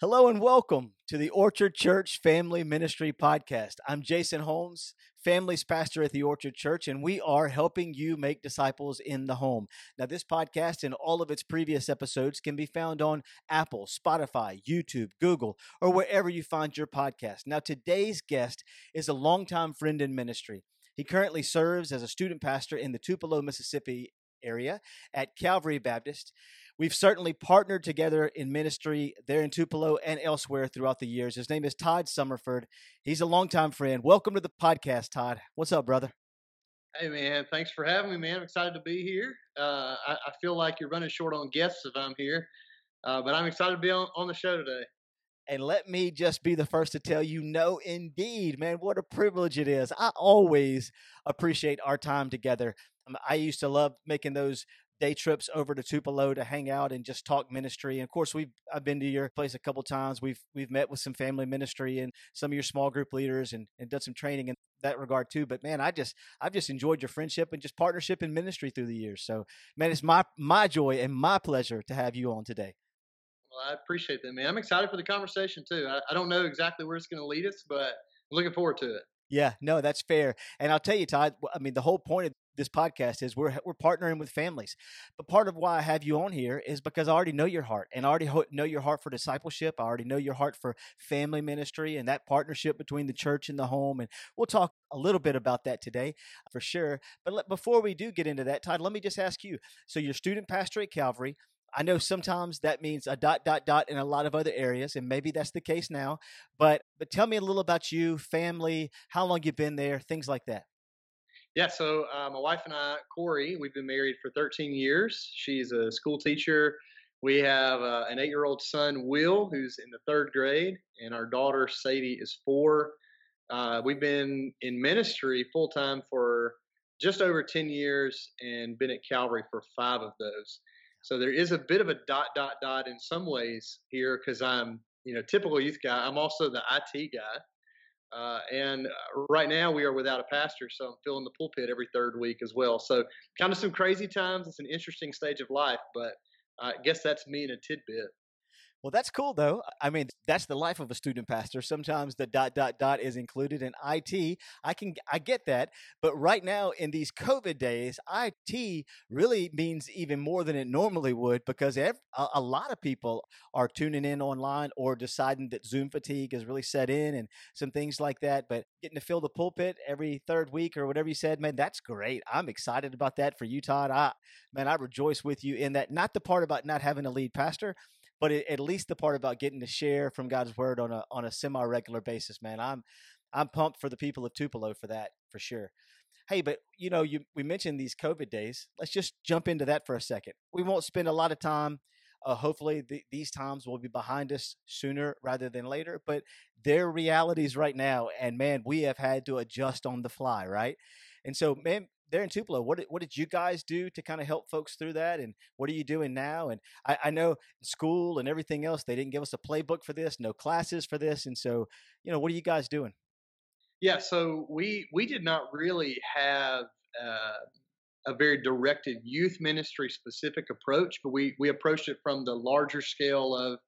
Hello and welcome to the Orchard Church Family Ministry Podcast. I'm Jason Holmes, families pastor at the Orchard Church, and we are helping you make disciples in the home. Now, this podcast and all of its previous episodes can be found on Apple, Spotify, YouTube, Google, or wherever you find your podcast. Now, today's guest is a longtime friend in ministry. He currently serves as a student pastor in the Tupelo, Mississippi area at Calvary Baptist. We've certainly partnered together in ministry there in Tupelo and elsewhere throughout the years. His name is Todd Summerford. He's a longtime friend. Welcome to the podcast, Todd. What's up, brother? Hey, man. Thanks for having me, man. I'm excited to be here. Uh, I, I, feel like you're running short on guests if I'm here, uh, but I'm excited to be on, on the show today. And let me just be the first to tell you, no, indeed, man, what a privilege it is. I always appreciate our time together. Um, I used to love making those day trips over to Tupelo to hang out and just talk ministry. And of course, we've I've been to your place a couple times. We've we've met with some family ministry and some of your small group leaders and, and done some training in that regard too. But man, I just I've just enjoyed your friendship and just partnership in ministry through the years. So man, it's my my joy and my pleasure to have you on today. Well, I appreciate that, man. I'm excited for the conversation too. I, I don't know exactly where it's going to lead us, but I'm looking forward to it. Yeah, no, that's fair. And I'll tell you, Todd, I mean, the whole point of this podcast is we're we're partnering with families. But part of why I have you on here is because I already know your heart, and I already ho- know your heart for discipleship. I already know your heart for family ministry and that partnership between the church and the home. And we'll talk a little bit about that today for sure. But let, before we do get into that, Todd, let me just ask you. So you're student pastor at Calvary. I know sometimes that means a dot dot dot in a lot of other areas, and maybe that's the case now. But but tell me a little about you, family, how long you've been there, things like that. Yeah, so uh, my wife and I, Corey, we've been married for 13 years. She's a school teacher. We have uh, an eight year old son, Will, who's in the third grade, and our daughter, Sadie, is four. Uh, we've been in ministry full time for just over 10 years and been at Calvary for five of those. So there is a bit of a dot, dot, dot in some ways here because I'm, you know, typical youth guy. I'm also the IT guy. Uh, and uh, right now we are without a pastor, so I'm filling the pulpit every third week as well. So kind of some crazy times. It's an interesting stage of life, but I guess that's me in a tidbit. Well, that's cool though. I mean, that's the life of a student pastor. Sometimes the dot dot dot is included in IT. I can I get that, but right now in these COVID days, IT really means even more than it normally would because every, a, lot of people are tuning in online or deciding that Zoom fatigue has really set in and some things like that. But getting to fill the pulpit every third week or whatever you said, man, that's great. I'm excited about that for you, Todd. I man, I rejoice with you in that. Not the part about not having a lead pastor but it, at least the part about getting to share from God's word on a on a semi regular basis, man, I'm I'm pumped for the people of Tupelo for that for sure. Hey, but you know, you we mentioned these COVID days. Let's just jump into that for a second. We won't spend a lot of time. Uh, hopefully, the, these times will be behind us sooner rather than later. But they're realities right now, and man, we have had to adjust on the fly, right? And so, man, there in Tupelo, what did, what did you guys do to kind of help folks through that? And what are you doing now? And I, I know school and everything else, they didn't give us a playbook for this, no classes for this. And so, you know, what are you guys doing? Yeah, so we we did not really have uh, a very directed youth ministry specific approach, but we we approached it from the larger scale of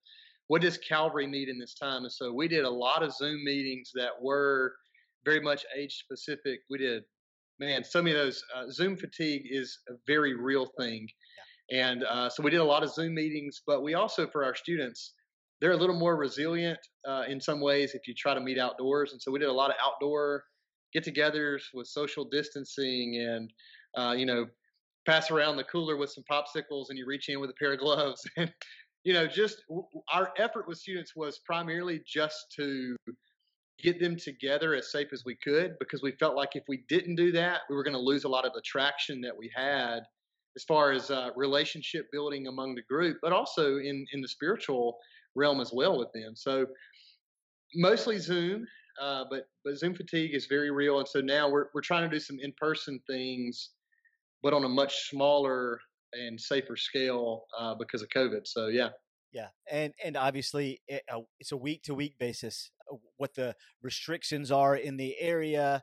what does Calvary need in this time. And so we did a lot of Zoom meetings that were very much age specific. We did man, some of those uh, Zoom fatigue is a very real thing. Yeah. And uh, so we did a lot of Zoom meetings, but we also, for our students, they're a little more resilient uh, in some ways if you try to meet outdoors. And so we did a lot of outdoor get togethers with social distancing and, uh, you know, pass around the cooler with some popsicles and you reach in with a pair of gloves. and, you know, just our effort with students was primarily just to get them together as safe as we could because we felt like if we didn't do that, we were going to lose a lot of the traction that we had as far as uh, relationship building among the group, but also in in the spiritual realm as well with them. So mostly Zoom, uh, but but Zoom fatigue is very real, and so now we're we're trying to do some in person things, but on a much smaller and safer scale uh, because of COVID. So yeah. Yeah, and and obviously it, uh, it's a week to week basis what the restrictions are in the area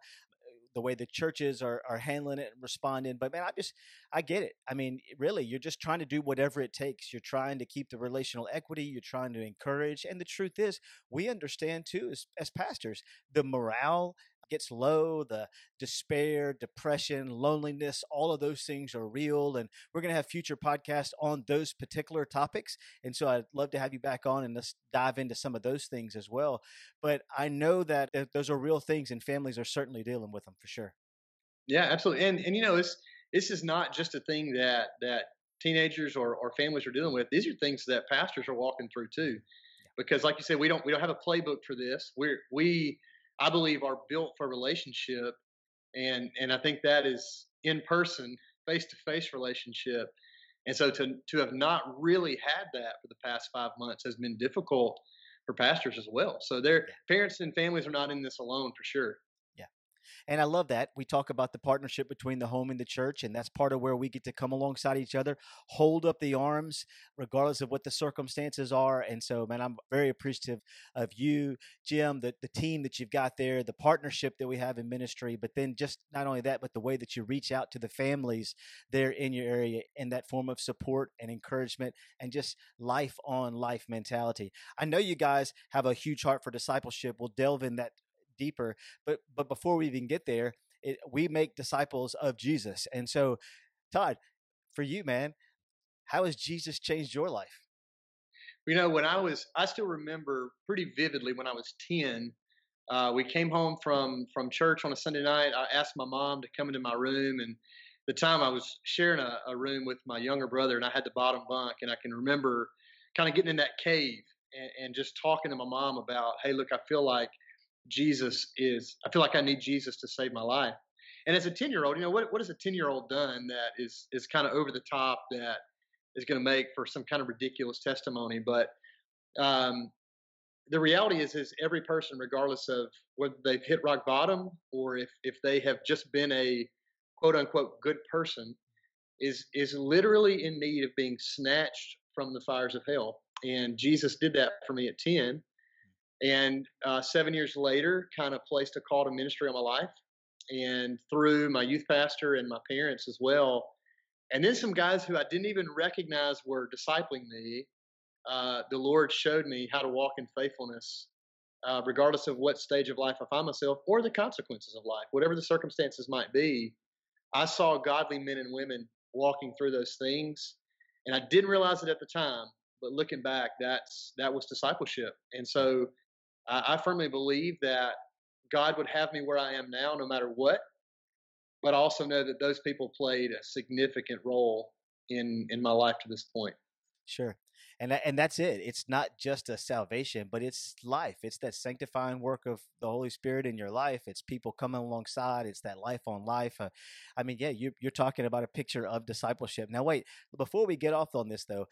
the way the churches are, are handling it and responding. But man, I just, I get it. I mean, really, you're just trying to do whatever it takes. You're trying to keep the relational equity. You're trying to encourage. And the truth is, we understand too, as, as pastors, the morale gets low, the despair, depression, loneliness, all of those things are real. And we're going to have future podcasts on those particular topics. And so I'd love to have you back on and let's dive into some of those things as well. But I know that eh, those are real things and families are certainly dealing with them for sure. Yeah, absolutely. And, and you know, this, this is not just a thing that, that teenagers or, or families are dealing with. These are things that pastors are walking through too. Because like you said, we don't, we don't have a playbook for this. We're, we, I believe are built for relationship, and and I think that is in person, face to face relationship. And so to to have not really had that for the past five months has been difficult for pastors as well. So their parents and families are not in this alone for sure. And I love that. We talk about the partnership between the home and the church, and that's part of where we get to come alongside each other, hold up the arms, regardless of what the circumstances are. And so, man, I'm very appreciative of you, Jim, the, the team that you've got there, the partnership that we have in ministry, but then just not only that, but the way that you reach out to the families there in your area in that form of support and encouragement and just life on life mentality. I know you guys have a huge heart for discipleship. We'll delve in that deeper. But but before we even get there, it, we make disciples of Jesus. And so, Todd, for you, man, how has Jesus changed your life? You know, when I was, I still remember pretty vividly when I was ten. Uh, we came home from from church on a Sunday night. I asked my mom to come into my room, and the time I was sharing a, a room with my younger brother, and I had the bottom bunk, and I can remember kind of getting in that cave and, and just talking to my mom about, hey, look, I feel like Jesus is, I feel like I need Jesus to save my life. And as a 10 year old, you know, what, what has a 10 year old done that is, is kind of over the top that is going to make for some kind of ridiculous testimony? But um, the reality is, is every person, regardless of whether they've hit rock bottom or if, if they have just been a quote unquote good person, is, is literally in need of being snatched from the fires of hell. And Jesus did that for me at 10 and uh, seven years later, kind of placed a call to ministry on my life. And through my youth pastor and my parents as well. And then some guys who I didn't even recognize were discipling me. Uh, the Lord showed me how to walk in faithfulness, uh, regardless of what stage of life I find myself or the consequences of life, whatever the circumstances might be. I saw godly men and women walking through those things. And I didn't realize it at the time, but looking back, that's that was discipleship. And so I, I firmly believe that God would have me where I am now, no matter what. But I also know that those people played a significant role in in my life to this point. Sure. And and that's it. It's not just a salvation, but it's life. It's that sanctifying work of the Holy Spirit in your life. It's people coming alongside. It's that life on life. Uh, I mean, yeah, you, you're talking about a picture of discipleship. Now, wait, before we get off on this, though,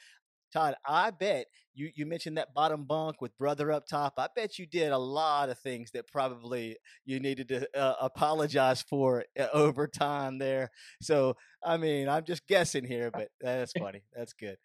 Todd, I bet you, you mentioned that bottom bunk with brother up top. I bet you did a lot of things that probably you needed to uh, apologize for uh, over time there. So, I mean, I'm just guessing here, but that's funny. That's good.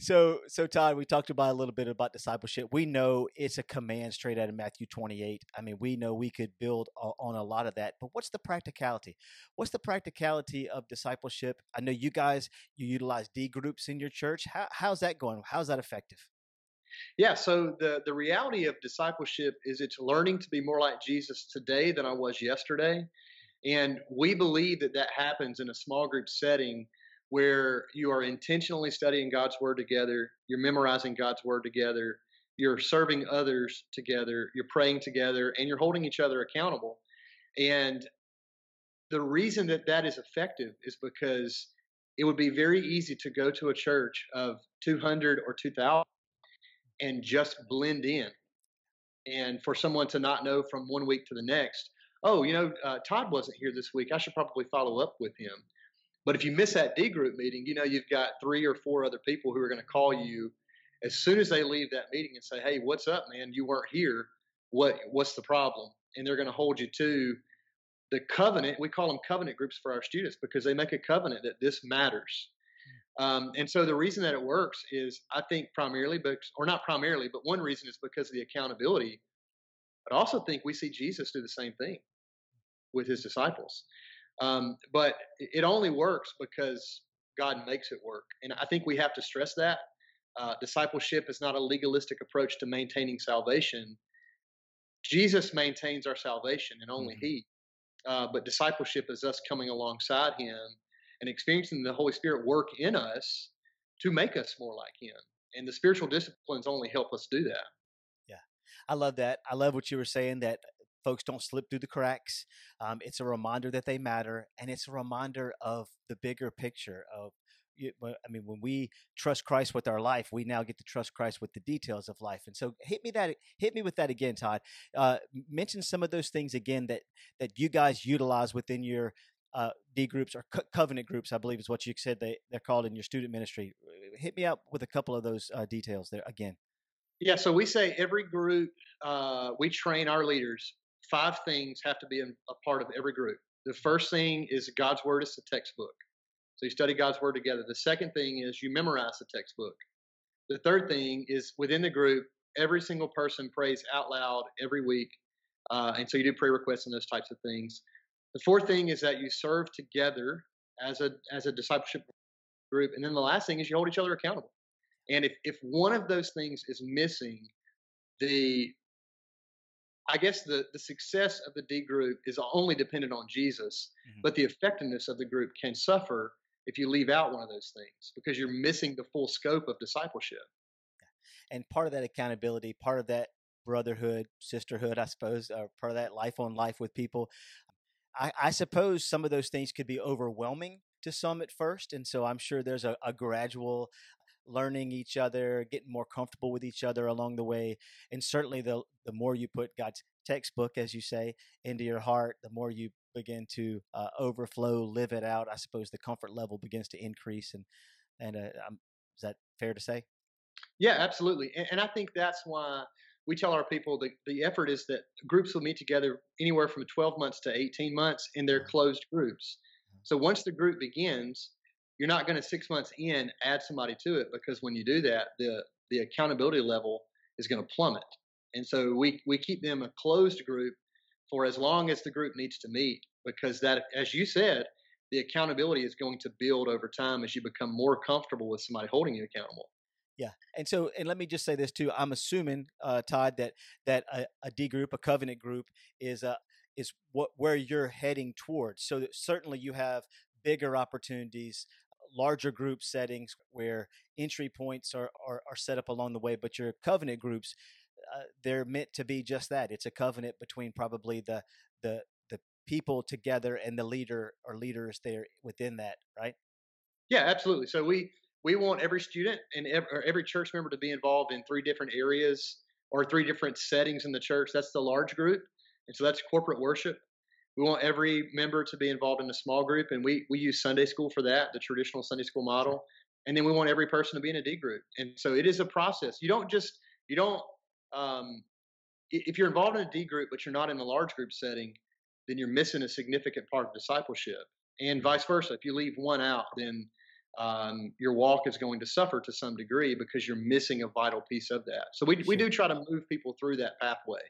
So, so Todd, we talked about a little bit about discipleship. We know it's a command straight out of Matthew 28. I mean, we know we could build on a lot of that, but what's the practicality? What's the practicality of discipleship? I know you guys you utilize D groups in your church. How, how's that going? How's that effective? Yeah, so the the reality of discipleship is it's learning to be more like Jesus today than I was yesterday, and we believe that that happens in a small group setting where you are intentionally studying God's Word together, you're memorizing God's Word together, you're serving others together, you're praying together, and you're holding each other accountable. And the reason that that is effective is because it would be very easy to go to a church of 200 or 2,000 and just blend in. And for someone to not know from one week to the next, oh, you know, uh, Todd wasn't here this week. I should probably follow up with him. But if you miss that D group meeting, you know you've got three or four other people who are going to call you as soon as they leave that meeting and say, "Hey, what's up, man? You weren't here. What what's the problem?" And they're going to hold you to the covenant. We call them covenant groups for our students because they make a covenant that this matters. Um, and so the reason that it works is, I think, primarily, but or not primarily, but one reason is because of the accountability. But I also think we see Jesus do the same thing with his disciples. Um, but it only works because God makes it work. And I think we have to stress that. Uh, discipleship is not a legalistic approach to maintaining salvation. Jesus maintains our salvation and only mm-hmm. He. Uh, but discipleship is us coming alongside Him and experiencing the Holy Spirit work in us to make us more like Him. And the spiritual disciplines only help us do that. Yeah, I love that. I love what you were saying that folks don't slip through the cracks. Um, it's a reminder that they matter, and it's a reminder of the bigger picture of I mean, when we trust Christ with our life, we now get to trust Christ with the details of life. And so, hit me that, hit me with that again, Todd. Uh, mention some of those things again that that you guys utilize within your uh, D groups or co- covenant groups, I believe is what you said they they're called in your student ministry. Hit me up with a couple of those uh, details there again. Yeah, so we say every group uh, we train our leaders five things have to be a part of every group. The first thing is God's Word is the textbook. So you study God's Word together. The second thing is you memorize the textbook. The third thing is within the group, every single person prays out loud every week. Uh, and so you do prayer requests and those types of things. The fourth thing is that you serve together as a as a discipleship group. And then the last thing is you hold each other accountable. And if, if one of those things is missing, the I guess the, the success of the D group is only dependent on Jesus, mm-hmm. but the effectiveness of the group can suffer if you leave out one of those things because you're missing the full scope of discipleship. And part of that accountability, part of that brotherhood, sisterhood, I suppose, or part of that life on life with people, I, I suppose some of those things could be overwhelming to some at first. And so I'm sure there's a, a gradual learning each other, getting more comfortable with each other along the way. And certainly the the more you put God's textbook, as you say, into your heart, the more you begin to uh, overflow, live it out. I suppose the comfort level begins to increase. And and uh, um, is that fair to say? Yeah, absolutely. And, and I think that's why we tell our people the, the effort is that groups will meet together anywhere from 12 months to 18 months in their closed groups. Mm-hmm. So once the group begins, you're not going to six months in add somebody to it because when you do that, the the accountability level is going to plummet. And so we we keep them a closed group for as long as the group needs to meet because that, as you said, the accountability is going to build over time as you become more comfortable with somebody holding you accountable. Yeah, and so and let me just say this too. I'm assuming, uh, Todd, that that a, a D group, a covenant group, is a uh, is what where you're heading towards. So certainly you have bigger opportunities larger group settings where entry points are, are, are set up along the way, but your covenant groups, uh, they're meant to be just that. It's a covenant between probably the the the people together and the leader or leaders there within that, right? Yeah, absolutely. So we we want every student and every, every church member to be involved in three different areas or three different settings in the church. That's the large group, and so that's corporate worship. We want every member to be involved in a small group, and we we use Sunday school for that, the traditional Sunday school model. And then we want every person to be in a D group. And so it is a process. You don't just you don't um, if you're involved in a D group, but you're not in a large group setting, then you're missing a significant part of discipleship. And vice versa. If you leave one out, then um, your walk is going to suffer to some degree because you're missing a vital piece of that. So we, we do try to move people through that pathway.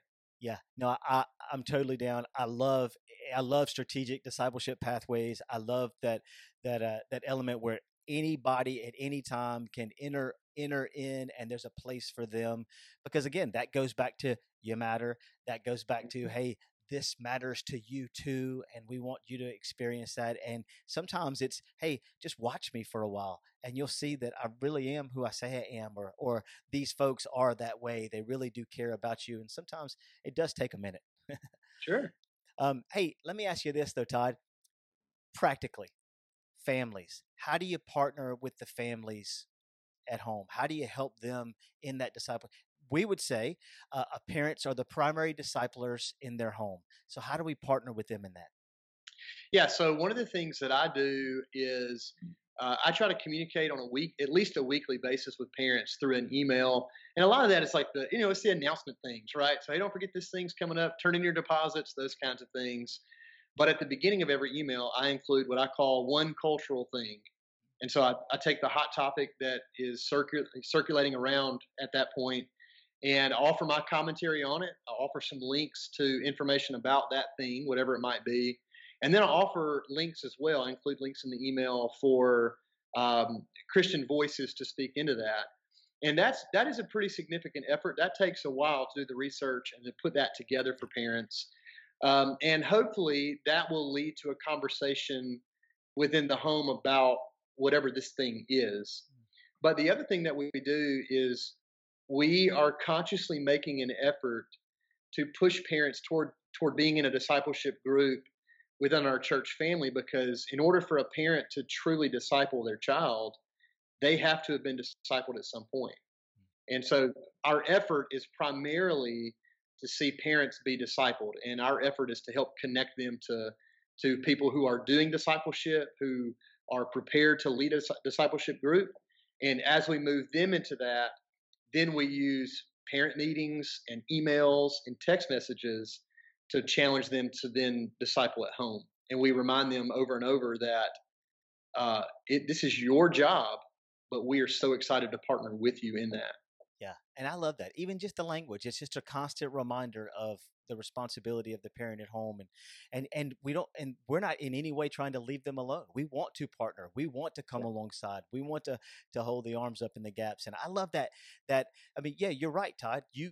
Yeah, no, I I'm totally down. I love I love strategic discipleship pathways. I love that that uh, that element where anybody at any time can enter enter in and there's a place for them because again that goes back to you matter that goes back to mm-hmm. hey this matters to you too and we want you to experience that and sometimes it's hey just watch me for a while and you'll see that I really am who I say I am or or these folks are that way they really do care about you and sometimes it does take a minute. Sure. Um, hey let me ask you this though Todd. Practically families how do you partner with the families at home? How do you help them in that disciple we would say uh, parents are the primary disciplers in their home. So, how do we partner with them in that? Yeah, so one of the things that I do is uh, I try to communicate on a week, at least a weekly basis with parents through an email. And a lot of that is like the, you know, it's the announcement things, right? So, hey, don't forget this thing's coming up, turn in your deposits, those kinds of things. But at the beginning of every email, I include what I call one cultural thing. And so I, I take the hot topic that is circul- circulating around at that point and offer my commentary on it. I offer some links to information about that thing, whatever it might be. And then I offer links as well. I include links in the email for um, Christian voices to speak into that. And that's that is a pretty significant effort. That takes a while to do the research and to put that together for parents. Um, and hopefully that will lead to a conversation within the home about whatever this thing is. But the other thing that we do is we are consciously making an effort to push parents toward toward being in a discipleship group within our church family because in order for a parent to truly disciple their child they have to have been discipled at some point. And so our effort is primarily to see parents be discipled and our effort is to help connect them to to people who are doing discipleship who are prepared to lead a discipleship group. And as we move them into that then we use parent meetings and emails and text messages to challenge them to then disciple at home. And we remind them over and over that uh, it, this is your job, but we are so excited to partner with you in that. And I love that. Even just the language, it's just a constant reminder of the responsibility of the parent at home and and and we don't and we're not in any way trying to leave them alone we want to partner we want to come yeah. alongside we want to to hold the arms up in the gaps and i love that that i mean yeah you're right todd you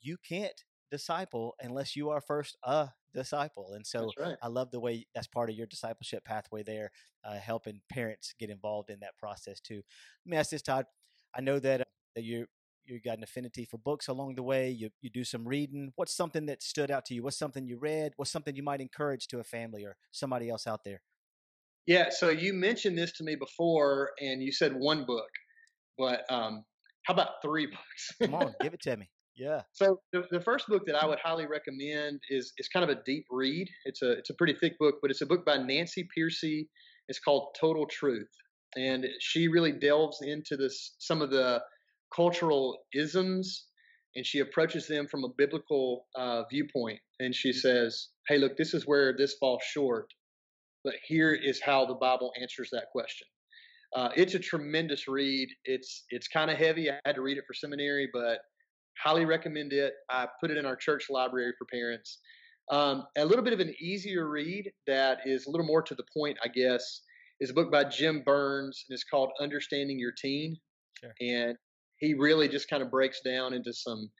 you can't disciple unless you are first a disciple and so right. i love the way that's part of your discipleship pathway there uh, helping parents get involved in that process too let me ask this todd i know that uh, that you you got an affinity for books along the way. You you do some reading. What's something that stood out to you? What's something you read? What's something you might encourage to a family or somebody else out there? Yeah, so you mentioned this to me before, and you said one book, but um, how about three books? Come on, give it to me. Yeah. So the, the first book that I would highly recommend is is kind of a deep read. It's a it's a pretty thick book, but it's a book by Nancy Pearcey. It's called Total Truth, and she really delves into this some of the cultural isms and she approaches them from a biblical uh, viewpoint and she says hey look this is where this falls short but here is how the bible answers that question. Uh, it's a tremendous read. It's it's kind of heavy. I had to read it for seminary but highly recommend it. I put it in our church library for parents. Um, a little bit of an easier read that is a little more to the point i guess is a book by jim burns and it's called understanding your teen. Sure. And he really just kind of breaks down into some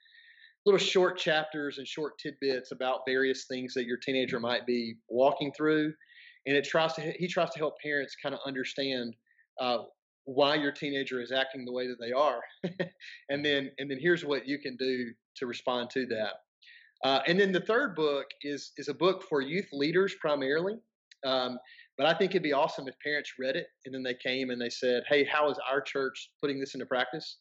little short chapters and short tidbits about various things that your teenager might be walking through and it tries to he tries to help parents kind of understand uh, why your teenager is acting the way that they are. And then and then here's what you can do to respond to that. Uh, and then the third book is is a book for youth leaders primarily um, but i think it'd be awesome if parents read it and then they came and they said hey how is our church putting this into practice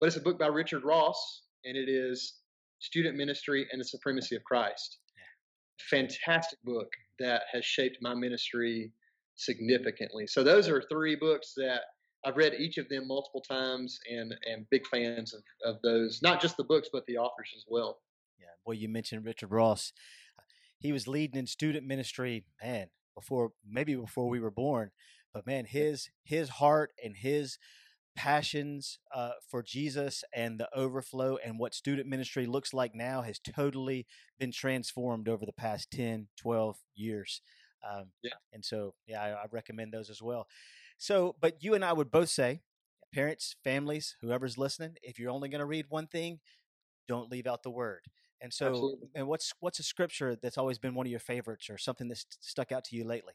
but it's a book by Richard Ross, and it is Student Ministry and the Supremacy of Christ. Fantastic book that has shaped my ministry significantly. So those are three books that I've read each of them multiple times and and big fans of, of those, not just the books, but the authors as well. Yeah, boy, you mentioned Richard Ross. He was leading in student ministry, man, before maybe before we were born. But man, his his heart and his passions uh, for Jesus and the overflow and what student ministry looks like now has totally been transformed over the past 10, 12 years. Um, yeah. And so, yeah, I, I recommend those as well. So, but you and I would both say, parents, families, whoever's listening, if you're only going to read one thing, don't leave out the word. And so, Absolutely. and what's what's a scripture that's always been one of your favorites, or something that's stuck out to you lately?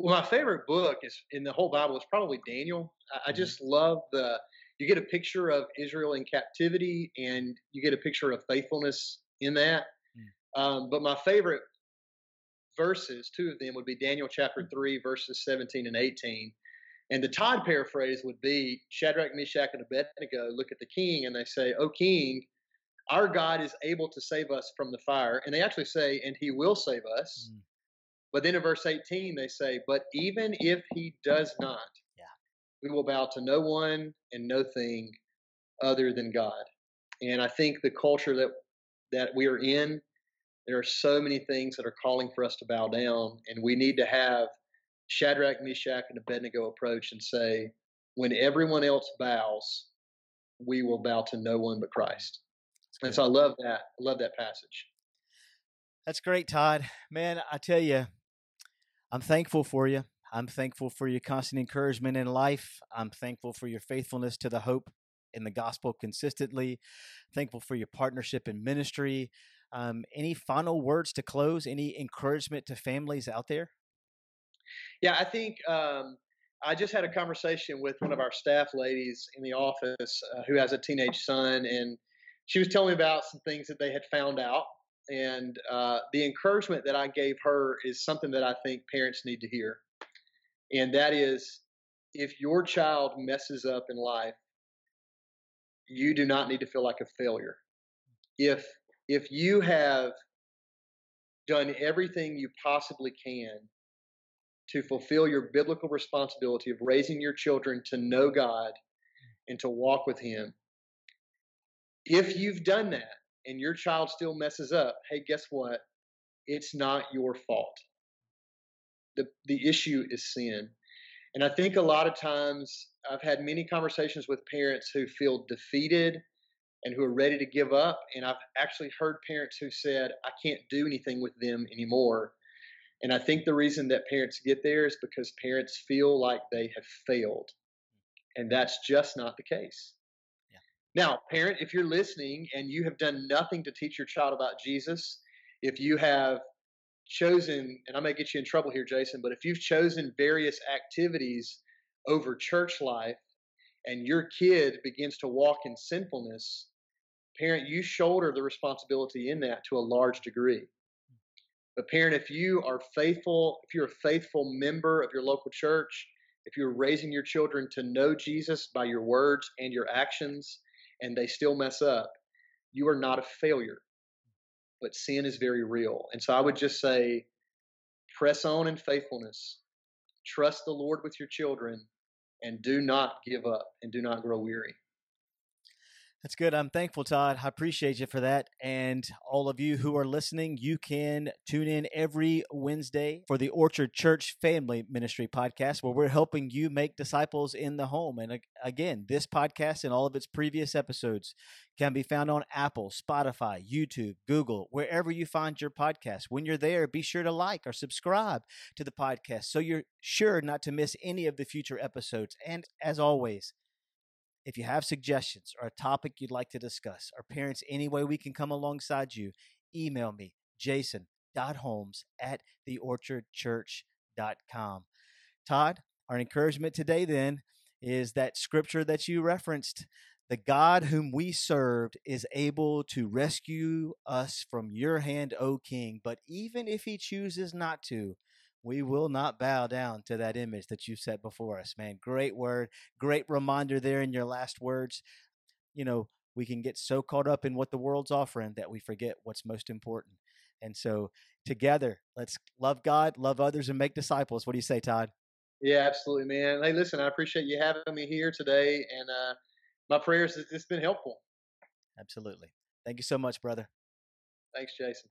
Well, my favorite book is in the whole Bible is probably Daniel. I, I mm-hmm. just love the you get a picture of Israel in captivity, and you get a picture of faithfulness in that. Mm. Um, but my favorite verses, two of them, would be Daniel chapter mm. three, verses seventeen and eighteen. And the Todd paraphrase would be Shadrach, Meshach, and Abednego look at the king and they say, "O king, our God is able to save us from the fire." And they actually say, "And He will save us." Mm. But then in verse 18, they say, But even if he does not, yeah. we will bow to no one and no thing other than God. And I think the culture that, that we are in, there are so many things that are calling for us to bow down, and we need to have Shadrach, Meshach, and Abednego approach and say, when everyone else bows, we will bow to no one but mm-hmm. Christ. And so I love that. I love that passage. That's great, Todd. Man, I tell you, I'm thankful for you. I'm thankful for your constant encouragement in life. I'm thankful for your faithfulness to the hope in the gospel consistently. Thankful for your partnership in ministry. Um, any final words to close? Any encouragement to families out there? Yeah, I think um, I just had a conversation with one of our staff ladies in the office uh, who has a teenage son, and she was telling me about some things that they had found out. And uh, the encouragement that I gave her is something that I think parents need to hear. And that is if your child messes up in life, you do not need to feel like a failure. If if you have done everything you possibly can to fulfill your biblical responsibility of raising your children to know God and to walk with Him. If you've done that and your child still messes up, hey, guess what? It's not your fault. The, the issue is sin. And I think a lot of times I've had many conversations with parents who feel defeated and who are ready to give up. And I've actually heard parents who said, I can't do anything with them anymore and I think the reason that parents get there is because parents feel like they have failed. And that's just not the case. Now, parent, if you're listening and you have done nothing to teach your child about Jesus, if you have chosen, and I may get you in trouble here, Jason, but if you've chosen various activities over church life and your kid begins to walk in sinfulness, parent, you shoulder the responsibility in that to a large degree. But parent, if you are faithful, if you're a faithful member of your local church, if you're raising your children to know Jesus by your words and your actions, and they still mess up, you are not a failure. But sin is very real. And so I would just say, press on in faithfulness. Trust the Lord with your children, and do not give up and do not grow weary. That's good. I'm thankful, Todd. I appreciate you for that. And all of you who are listening, you can tune in every Wednesday for the Orchard Church Family Ministry podcast, where we're helping you make disciples in the home. And again, this podcast and all of its previous episodes can be found on Apple, Spotify, YouTube, Google, wherever you find your podcast. When you're there, be sure to like or subscribe to the podcast so you're sure not to miss any of the future episodes. And as always, if you have suggestions or a topic you'd like to discuss, or parents, any way we can come alongside you, email me, jason.holmes at theorchardchurch.com. Todd, our encouragement today then is that scripture that you referenced. The God whom we served is able to rescue us from your hand, O King. But even if he chooses not to, we will not bow down to that image that you set before us, man. Great word, great reminder there in your last words. You know, we can get so caught up in what the world's offering that we forget what's most important. And so, together, let's love God, love others, and make disciples. What do you say, Todd? Yeah, absolutely, man. Hey, listen, I appreciate you having me here today, and uh, my prayers has it's been helpful. Absolutely. Thank you so much, brother. Thanks, Jason.